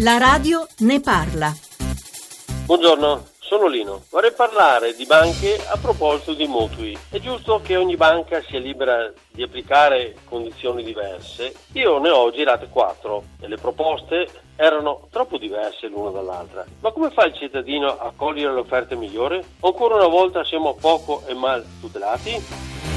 La radio ne parla. Buongiorno, sono Lino. Vorrei parlare di banche a proposito di mutui. È giusto che ogni banca sia libera di applicare condizioni diverse. Io ne ho girate quattro e le proposte erano troppo diverse l'una dall'altra. Ma come fa il cittadino a cogliere l'offerta migliore? Ancora una volta siamo poco e mal tutelati?